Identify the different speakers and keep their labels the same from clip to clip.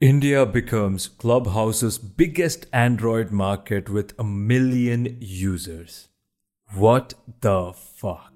Speaker 1: India becomes Clubhouse's biggest Android market with a million users. What the fuck?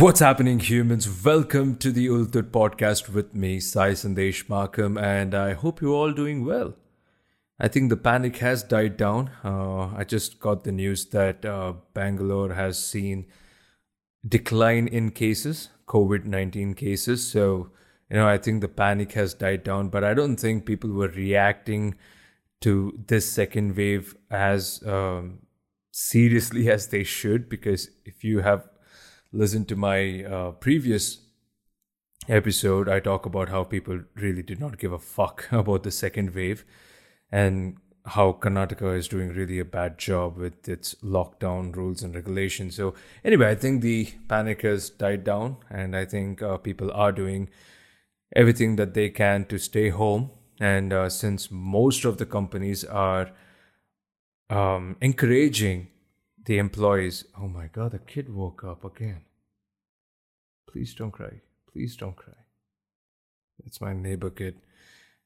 Speaker 1: What's happening, humans? Welcome to the Ultut podcast with me, Sai Sandesh Makam, and I hope you're all doing well. I think the panic has died down. Uh, I just got the news that uh, Bangalore has seen decline in cases, COVID 19 cases. So, you know, I think the panic has died down, but I don't think people were reacting to this second wave as um, seriously as they should, because if you have listen to my uh, previous episode, I talk about how people really did not give a fuck about the second wave and how Karnataka is doing really a bad job with its lockdown rules and regulations. So, anyway, I think the panic has died down, and I think uh, people are doing everything that they can to stay home. And uh, since most of the companies are um, encouraging the employees. Oh my God, the kid woke up again. Please don't cry. Please don't cry. It's my neighbor kid.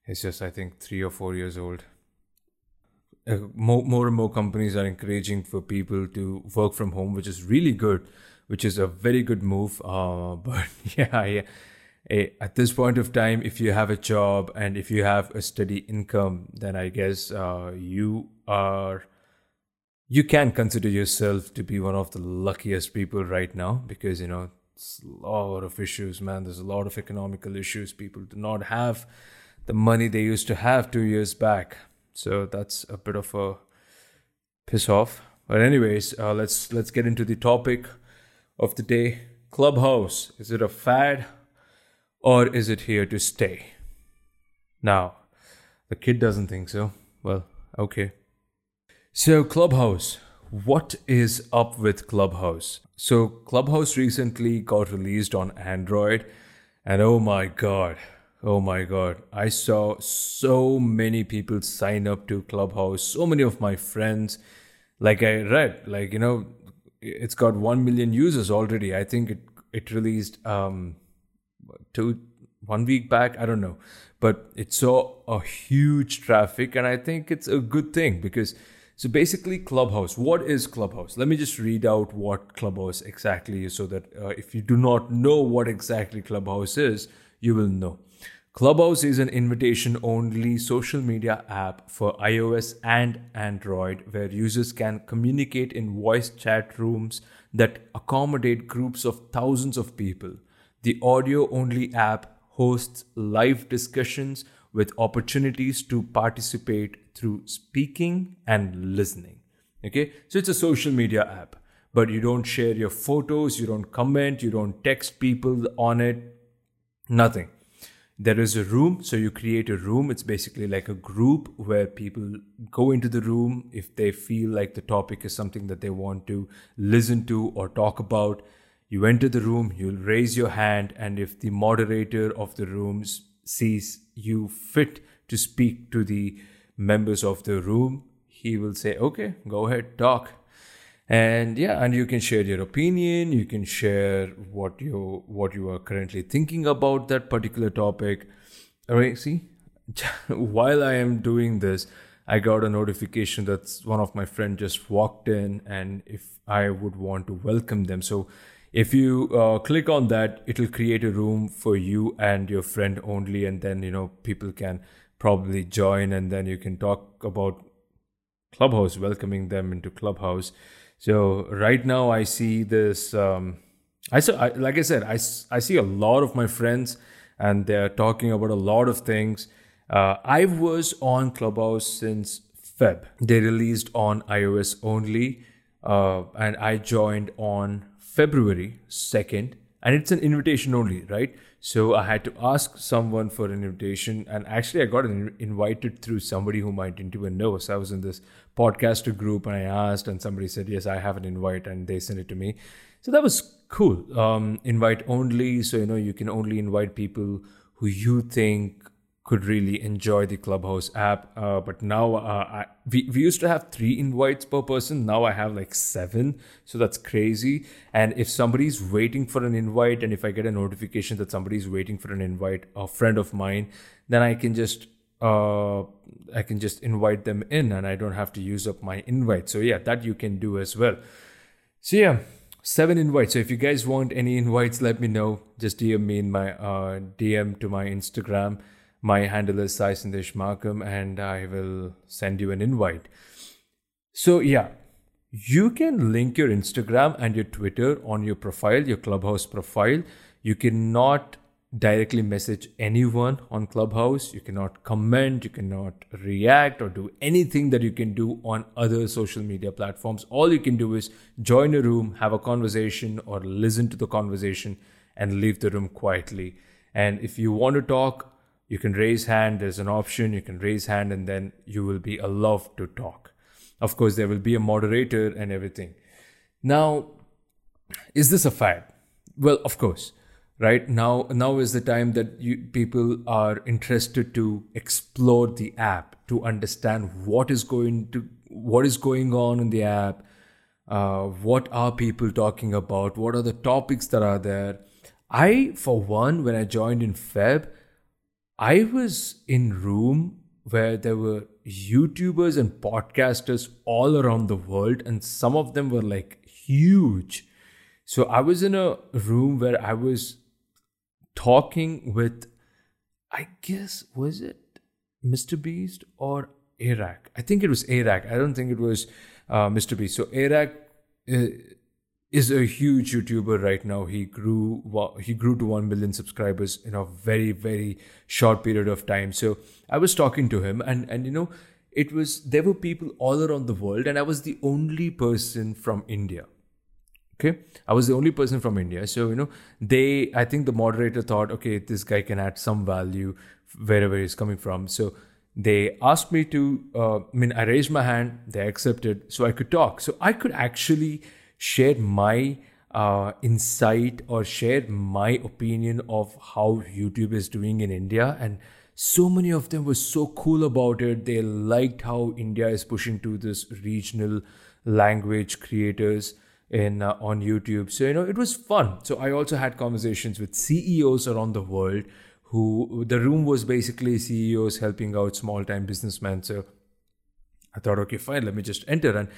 Speaker 1: He's just, I think, three or four years old. Uh, more, more and more companies are encouraging for people to work from home, which is really good, which is a very good move. Uh, but yeah, yeah. At this point of time, if you have a job and if you have a steady income, then I guess uh, you are you can consider yourself to be one of the luckiest people right now because you know it's a lot of issues man. There's a lot of economical issues. People do not have the money they used to have two years back. So that's a bit of a piss off. But anyways uh, let's let's get into the topic of the day. Clubhouse is it a fad or is it here to stay? Now the kid doesn't think so. Well okay so, Clubhouse. What is up with Clubhouse? So, Clubhouse recently got released on Android, and oh my god, oh my god, I saw so many people sign up to Clubhouse, so many of my friends. Like I read, like, you know, it's got 1 million users already. I think it, it released um, two, one week back, I don't know. But it saw a huge traffic, and I think it's a good thing because so basically, Clubhouse. What is Clubhouse? Let me just read out what Clubhouse exactly is so that uh, if you do not know what exactly Clubhouse is, you will know. Clubhouse is an invitation only social media app for iOS and Android where users can communicate in voice chat rooms that accommodate groups of thousands of people. The audio only app hosts live discussions with opportunities to participate through speaking and listening. Okay, so it's a social media app, but you don't share your photos, you don't comment, you don't text people on it, nothing. There is a room, so you create a room. It's basically like a group where people go into the room if they feel like the topic is something that they want to listen to or talk about. You enter the room, you'll raise your hand, and if the moderator of the rooms sees you fit to speak to the members of the room, he will say, okay, go ahead, talk. And yeah, and you can share your opinion, you can share what you what you are currently thinking about that particular topic. All right, see, while I am doing this, I got a notification that one of my friends just walked in and if I would want to welcome them. So if you uh, click on that it'll create a room for you and your friend only and then you know people can probably join and then you can talk about clubhouse welcoming them into clubhouse. So right now i see this um, i saw I, like i said I, I see a lot of my friends and they're talking about a lot of things. Uh, i was on clubhouse since feb. They released on ios only uh, and i joined on February 2nd, and it's an invitation only, right? So I had to ask someone for an invitation, and actually, I got invited through somebody whom I didn't even know. So I was in this podcaster group, and I asked, and somebody said, Yes, I have an invite, and they sent it to me. So that was cool. Um, invite only, so you know, you can only invite people who you think could really enjoy the Clubhouse app. Uh, but now uh, I, we, we used to have three invites per person. Now I have like seven. So that's crazy. And if somebody's waiting for an invite, and if I get a notification that somebody's waiting for an invite, a friend of mine, then I can just uh, I can just invite them in and I don't have to use up my invite. So yeah, that you can do as well. So yeah, seven invites. So if you guys want any invites, let me know. Just DM me in my uh, DM to my Instagram. My handle is Sai Makam and I will send you an invite. So yeah, you can link your Instagram and your Twitter on your profile, your Clubhouse profile. You cannot directly message anyone on Clubhouse. You cannot comment, you cannot react or do anything that you can do on other social media platforms. All you can do is join a room, have a conversation, or listen to the conversation and leave the room quietly. And if you want to talk, you can raise hand. There's an option. You can raise hand and then you will be allowed to talk. Of course, there will be a moderator and everything. Now, is this a fad? Well, of course right now now is the time that you, people are interested to explore the app to understand what is going to what is going on in the app uh, what are people talking about what are the topics that are there i for one when i joined in feb i was in room where there were youtubers and podcasters all around the world and some of them were like huge so i was in a room where i was talking with, I guess, was it Mr. Beast or Airrack? I think it was Airrack. I don't think it was uh, Mr. Beast. So Airrack uh, is a huge YouTuber right now. He grew he grew to one million subscribers in a very very short period of time. So I was talking to him, and and you know, it was there were people all around the world, and I was the only person from India. Okay? I was the only person from india. So you know they i think the moderator thought okay this guy can add some value wherever he's coming from. So they asked me to uh, i mean i raised my hand they accepted so i could talk. So i could actually share my uh, insight or share my opinion of how youtube is doing in india and so many of them were so cool about it they liked how india is pushing to this regional language creators in uh, on YouTube. So you know it was fun. So I also had conversations with CEOs around the world who the room was basically CEOs helping out small time businessmen. So I thought, okay, fine, let me just enter and.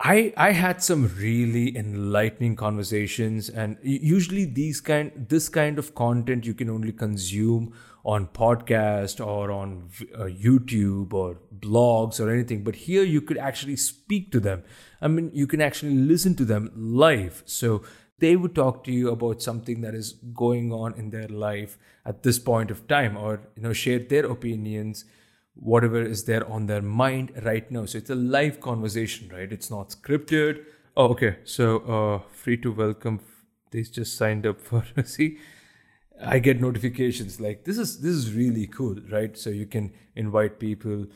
Speaker 1: I, I had some really enlightening conversations and usually these kind this kind of content you can only consume on podcast or on uh, YouTube or blogs or anything but here you could actually speak to them I mean, you can actually listen to them live. So they would talk to you about something that is going on in their life at this point of time or you know share their opinions whatever is there on their mind right now so it's a live conversation right it's not scripted oh okay so uh free to welcome they just signed up for see i get notifications like this is this is really cool right so you can invite people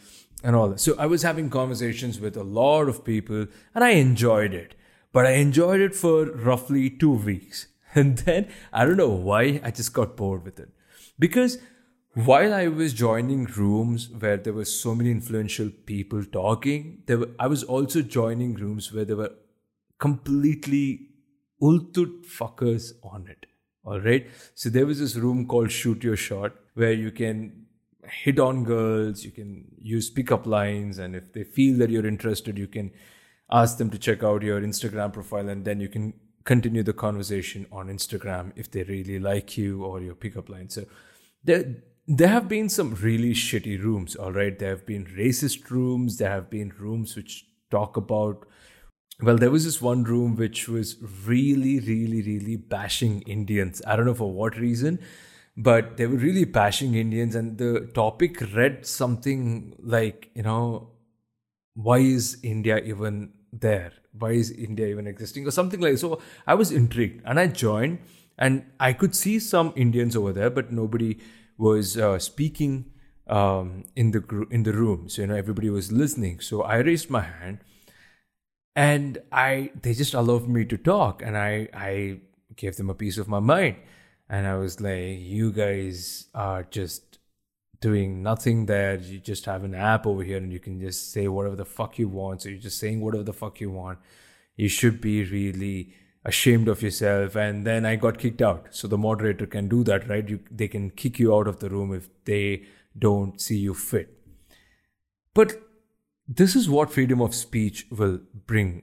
Speaker 1: and all that. So I was having conversations with a lot of people and I enjoyed it. But I enjoyed it for roughly two weeks. And then I don't know why I just got bored with it. Because while I was joining rooms where there were so many influential people talking, there were, I was also joining rooms where there were completely ultut fuckers on it. All right. So there was this room called Shoot Your Shot where you can hit on girls, you can use pickup lines, and if they feel that you're interested, you can ask them to check out your Instagram profile, and then you can continue the conversation on Instagram if they really like you or your pickup line. So there, there have been some really shitty rooms, all right? There have been racist rooms, there have been rooms which talk about well, there was this one room which was really, really, really bashing Indians. I don't know for what reason but they were really bashing Indians, and the topic read something like, you know, why is India even there? Why is India even existing, or something like. So I was intrigued, and I joined, and I could see some Indians over there, but nobody was uh, speaking um, in the gr- in the room. So you know, everybody was listening. So I raised my hand, and I they just allowed me to talk, and I I gave them a piece of my mind and I was like, you guys are just doing nothing there. You just have an app over here and you can just say whatever the fuck you want. So you're just saying whatever the fuck you want. You should be really ashamed of yourself. And then I got kicked out. So the moderator can do that, right? You, they can kick you out of the room if they don't see you fit. But this is what freedom of speech will bring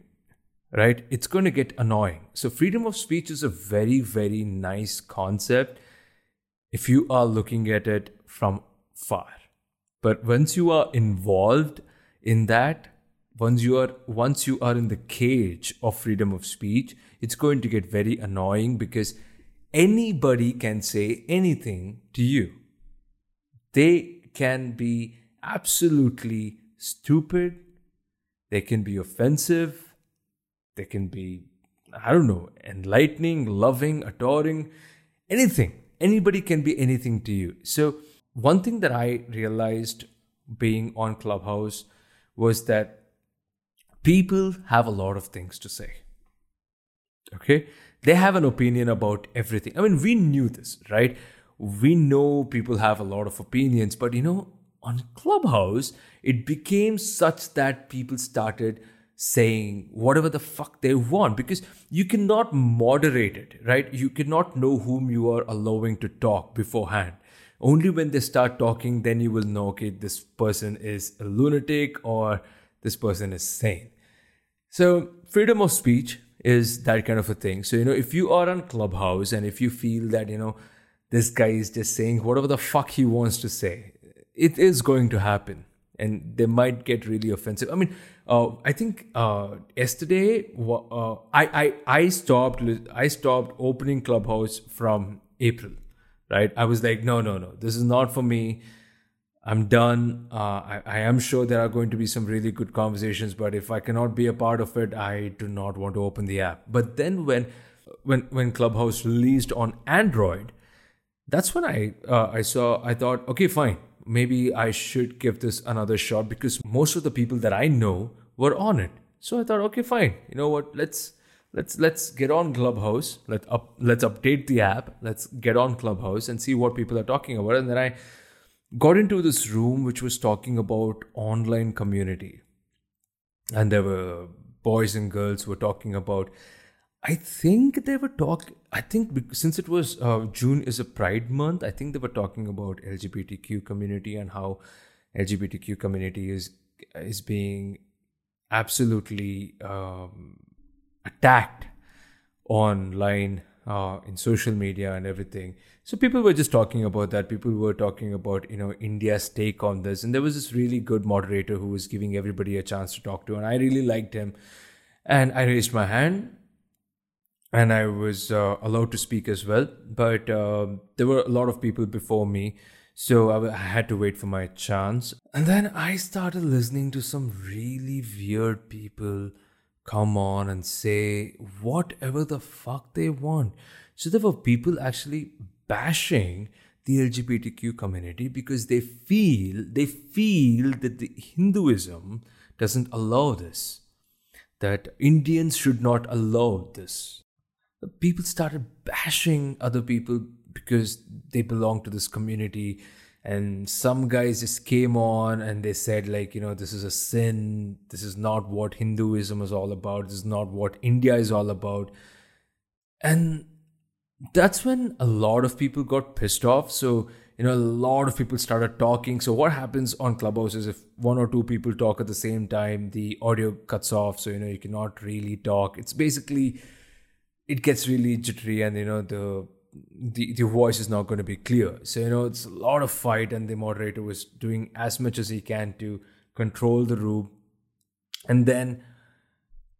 Speaker 1: right? It's going to get annoying. So, freedom of speech is a very, very nice concept if you are looking at it from far. But once you are involved in that, once you are once you are in the cage of freedom of speech, it's going to get very annoying because anybody can say anything to you. They can be absolutely stupid, they can be offensive, they can be, I don't know, enlightening, loving, adoring, anything. Anybody can be anything to you. So, one thing that I realized being on Clubhouse was that people have a lot of things to say. Okay? They have an opinion about everything. I mean, we knew this, right? We know people have a lot of opinions, but you know, on Clubhouse, it became such that people started saying whatever the fuck they want because you cannot moderate it, right? You cannot know whom you are allowing to talk beforehand. Only when they start talking, then you will know, okay, this person is a lunatic or this person is sane. So, freedom of speech is that kind of a thing. So, you know, if you are on Clubhouse and if you feel that, you know, this guy is just saying whatever the fuck he wants to say, it is going to happen and they might get really offensive. I mean, uh, I think uh, yesterday uh, I, I I stopped I stopped opening Clubhouse from April, right? I was like, no, no, no, this is not for me. I'm done. Uh, I, I am sure there are going to be some really good conversations, but if I cannot be a part of it, I do not want to open the app. But then when when when Clubhouse released on Android, that's when I uh, I saw I thought, okay, fine maybe I should give this another shot because most of the people that I know were on it. So I thought, okay, fine. You know what? Let's let's let's get on Clubhouse. Let up let's update the app. Let's get on Clubhouse and see what people are talking about. And then I got into this room which was talking about online community. And there were boys and girls who were talking about I think they were talking. I think since it was uh, June is a Pride month, I think they were talking about LGBTQ community and how LGBTQ community is is being absolutely um, attacked online uh, in social media and everything. So people were just talking about that. People were talking about you know India's take on this, and there was this really good moderator who was giving everybody a chance to talk to, and I really liked him. And I raised my hand and I was uh, allowed to speak as well. But uh, there were a lot of people before me, so I, I had to wait for my chance. And then I started listening to some really weird people come on and say whatever the fuck they want. So there were people actually bashing the LGBTQ community because they feel they feel that the Hinduism doesn't allow this. That Indians should not allow this. People started bashing other people because they belong to this community and some guys just came on and they said like you know this is a sin. This is not what hinduism is all about. This is not what india is all about. And that's when a lot of people got pissed off. So you know a lot of people started talking. So what happens on clubhouse is if one or two people talk at the same time the audio cuts off. So you know you cannot really talk. It's basically it gets really jittery and you know the the, the voice is not going to be clear. So you know it's a lot of fight and the moderator was doing as much as he can to control the room. And then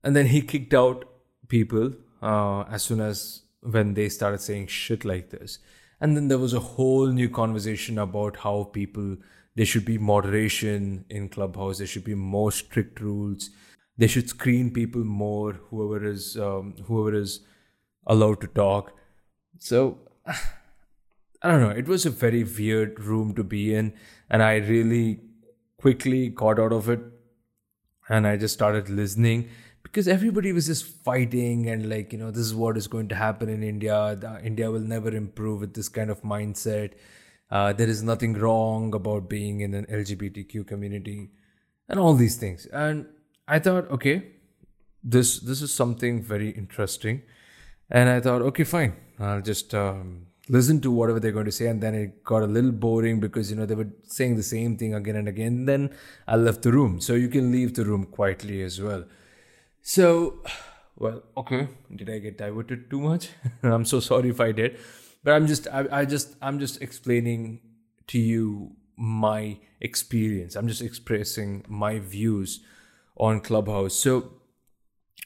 Speaker 1: and then he kicked out people uh, as soon as when they started saying shit like this and then there was a whole new conversation about how people there should be moderation in clubhouse there should be more strict rules they should screen people more whoever is um, whoever is allowed to talk. So I don't know. It was a very weird room to be in, and I really quickly got out of it and I just started listening because everybody was just fighting and like you know this is what is going to happen in india. India will never improve with this kind of mindset. Uh, there is nothing wrong about being in an lgbtq community and all these things. And i thought okay this this is something very interesting. And i thought okay fine. I'll just um, listen to whatever they're going to say. And then it got a little boring because you know they were saying the same thing again and again. Then i left the room. So you can leave the room quietly as well so well okay. Did i get diverted too much? I'm so sorry if i did. But i'm just I, I just i'm just explaining to you my experience. I'm just expressing my views on clubhouse. So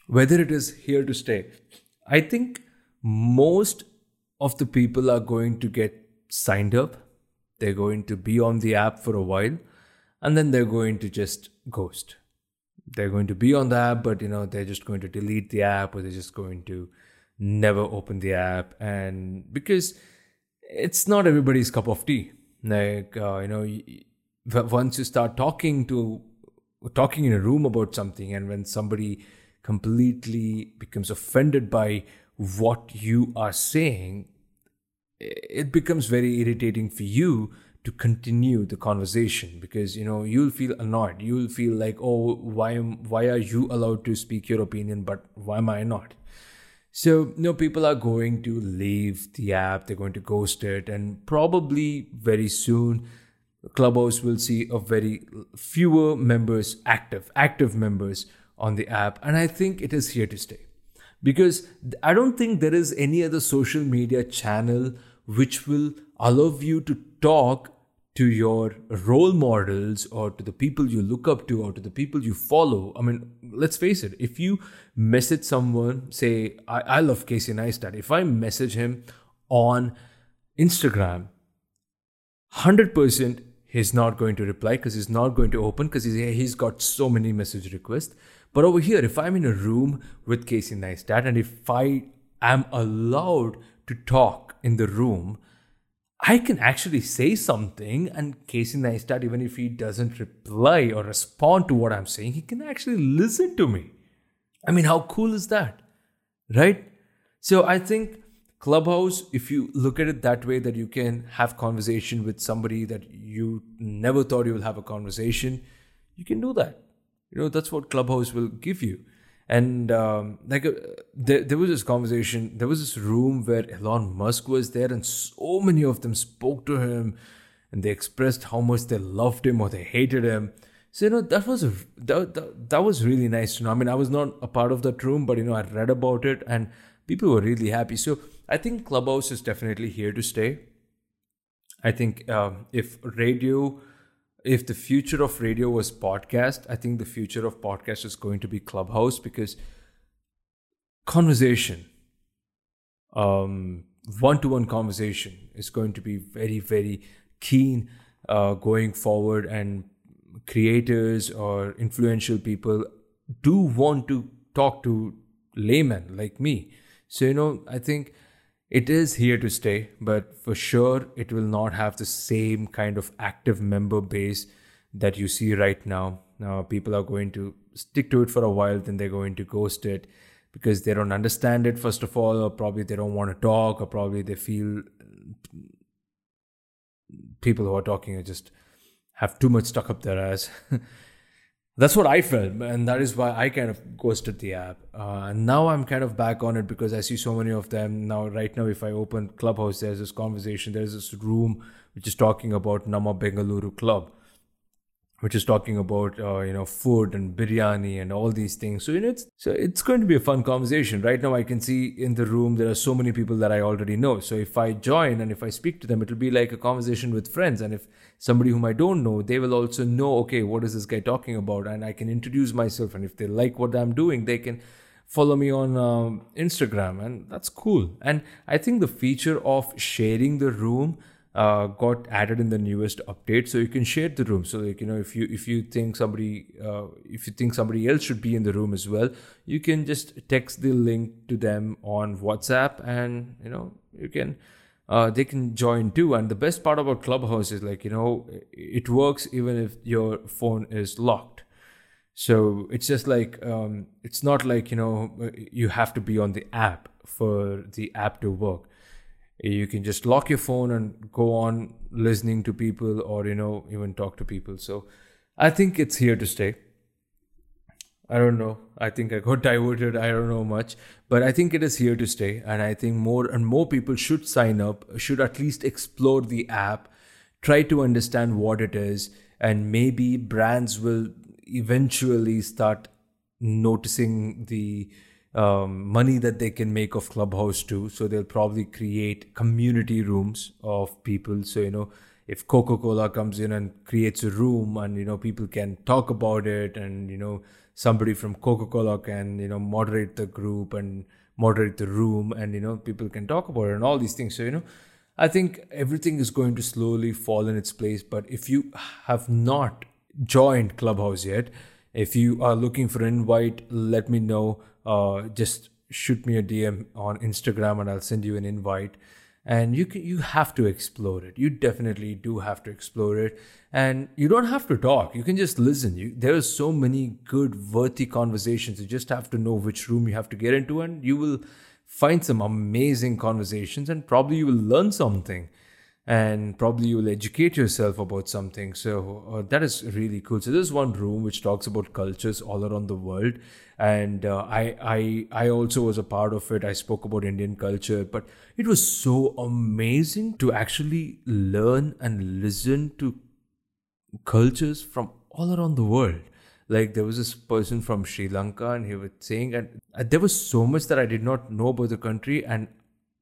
Speaker 1: whether it is here to stay i think most of the people are going to get signed up. They're going to be on the app for a while and then they're going to just ghost. They're going to be on the app, but you know, they're just going to delete the app or they're just going to never open the app. And because it's not everybody's cup of tea. Like, uh, you know, once you start talking to, talking in a room about something, and when somebody completely becomes offended by what you are saying, it becomes very irritating for you to continue the conversation because you know you'll feel annoyed. You'll feel like oh why am why are you allowed to speak your opinion but why am i not? So you know people are going to leave the app. They're going to ghost it. And probably very soon clubhouse will see a very fewer members active active members on the app. And i think it is here to stay. Because I don't think there is any other social media channel which will allow you to talk to your role models or to the people you look up to or to the people you follow. I mean, let's face it, if you message someone, say, I, I love Casey Neistat, if I message him on Instagram, 100% he's not going to reply because he's not going to open because he's, he's got so many message requests. But over here, if I'm in a room with Casey Neistat and if I am allowed to talk in the room, I can actually say something, and Casey Neistat, even if he doesn't reply or respond to what I'm saying, he can actually listen to me. I mean, how cool is that? Right? So I think Clubhouse, if you look at it that way, that you can have conversation with somebody that you never thought you will have a conversation, you can do that. You know, that's what Clubhouse will give you. And um, like uh, there, there was this conversation, there was this room where Elon Musk was there, and so many of them spoke to him, and they expressed how much they loved him or they hated him. So you know that was a, that, that, that was really nice to know. I mean, I was not a part of that room, but you know I read about it, and people were really happy. So I think Clubhouse is definitely here to stay. I think um, if radio if the future of radio was podcast, I think the future of podcast is going to be Clubhouse because conversation, um, one-to-one conversation is going to be very, very keen uh, going forward, and creators or influential people do want to talk to laymen like me. So you know, I think it is here to stay, but for sure it will not have the same kind of active member base that you see right now. Now, people are going to stick to it for a while, then they're going to ghost it because they don't understand it, first of all, or probably they don't want to talk, or probably they feel people who are talking are just have too much stuck up their ass. that's what I felt, and that is why I kind of ghosted the app. Uh, and now I'm kind of back on it because I see so many of them now. Right now, if I open Clubhouse, there's this conversation, there's this room which is talking about Namma Bengaluru Club, which is talking about uh, you know food and biryani and all these things. So you know, it's so it's going to be a fun conversation. Right now, I can see in the room there are so many people that I already know. So if I join and if I speak to them, it'll be like a conversation with friends. And if somebody whom I don't know, they will also know, okay, what is this guy talking about? And I can introduce myself. And if they like what I'm doing, they can follow me on um, Instagram, and that's cool. And I think the feature of sharing the room uh, got added in the newest update. So you can share the room. So like you know if you if you think somebody uh, if you think somebody else should be in the room as well you can just text the link to them on whatsapp and you know you can uh, they can join too. And the best part about clubhouse is like you know it works even if your phone is locked. So it's just like um, it's not like you know you have to be on the app for the app to work. You can just lock your phone and go on listening to people, or you know even talk to people. So I think it's here to stay. I don't know. I think I got diverted. I don't know much, but I think it is here to stay. And I think more and more people should sign up, should at least explore the app, try to understand what it is, and maybe brands will eventually start noticing the um, money that they can make of Clubhouse too. So they'll probably create community rooms of people. So, you know, if Coca Cola comes in and creates a room and, you know, people can talk about it and, you know, somebody from Coca Cola can, you know, moderate the group and moderate the room and, you know, people can talk about it and all these things. So, you know, I think everything is going to slowly fall in its place. But if you have not joined Clubhouse yet, if you are looking for an invite, let me know. Uh, just shoot me a DM on Instagram and I'll send you an invite. And you can, you have to explore it. You definitely do have to explore it, and you don't have to talk. You can just listen. You, there are so many good, worthy conversations. You just have to know which room you have to get into, and you will find some amazing conversations, and probably you will learn something and probably you will educate yourself about something. So uh, that is really cool. So there's one room which talks about cultures all around the world, and uh, I I I also was a part of it. I spoke about Indian culture, but it was so amazing to actually learn and listen to cultures from all around the world. Like there was this person from Sri Lanka, and he was saying, and uh, there was so much that I did not know about the country, and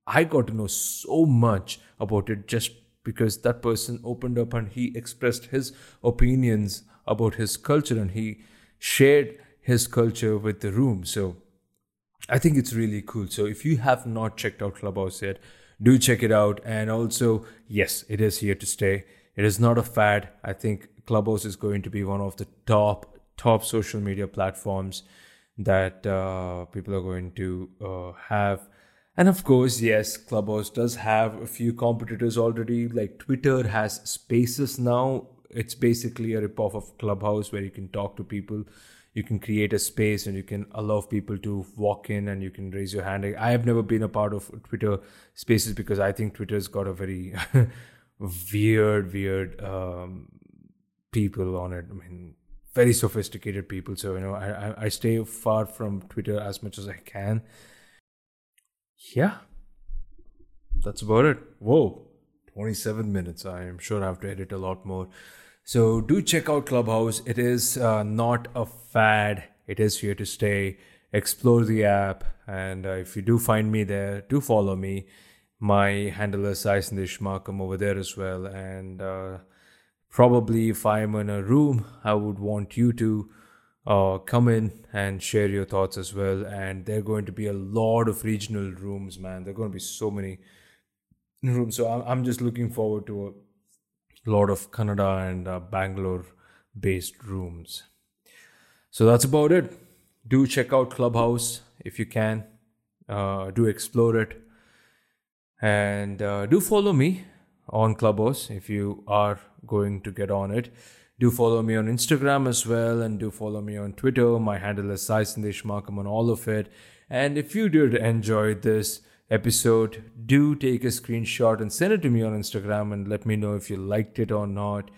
Speaker 1: I got to know so much about it just because that person opened up and he expressed his opinions about his culture and he shared his culture with the room. So I think it's really cool. So if you have not checked out Clubhouse yet, do check it out. And also, yes, it is here to stay. It is not a fad. I think Clubhouse is going to be one of the top top social media platforms that uh, people are going to uh, have and of course, yes, Clubhouse does have a few competitors already. Like Twitter has Spaces now. It's basically a ripoff of Clubhouse where you can talk to people. You can create a space and you can allow people to walk in and you can raise your hand. I have never been a part of Twitter Spaces because I think Twitter's got a very weird, weird um, people on it. I mean, very sophisticated people. So you know, I I stay far from Twitter as much as I can yeah, that's about it. Whoa, 27 minutes. I am sure I have to edit a lot more. So do check out Clubhouse. It is uh, not a fad, it is here to stay. Explore the app. And uh, if you do find me there, do follow me. My handle is Makam over there as well. And uh, probably if I'm in a room, I would want you to uh, come in and share your thoughts as well. And there are going to be a lot of regional rooms, man. There are going to be so many rooms. So I'm, just looking forward to a lot of Kannada and uh, Bangalore based rooms. So that's about it. Do check out Clubhouse if you can. Uh, do explore it. And uh, do follow me on Clubhouse if you are going to get on it. Do follow me on Instagram as well, and do follow me on Twitter. My handle is Sai Makam on all of it. And if you did enjoy this episode, do take a screenshot and send it to me on Instagram and let me know if you liked it or not.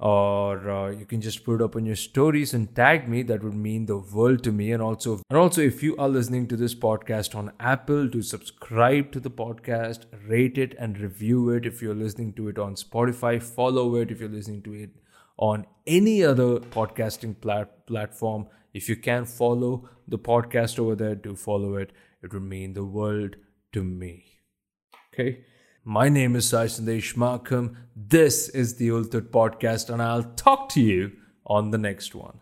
Speaker 1: Or uh, you can just put it up on your stories and tag me. That would mean the world to me. And also, and also, if you are listening to this podcast on Apple, to subscribe to the podcast, rate it and review it. If you're listening to it on Spotify, follow it. If you're listening to it on any other podcasting plat- platform. If you can follow the podcast over there, do follow it. It would mean the world to me. Okay. My name is Sai Sandesh Makam. This is the Ultut Podcast, and I'll talk to you on the next one.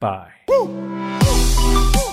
Speaker 1: Bye. Woo!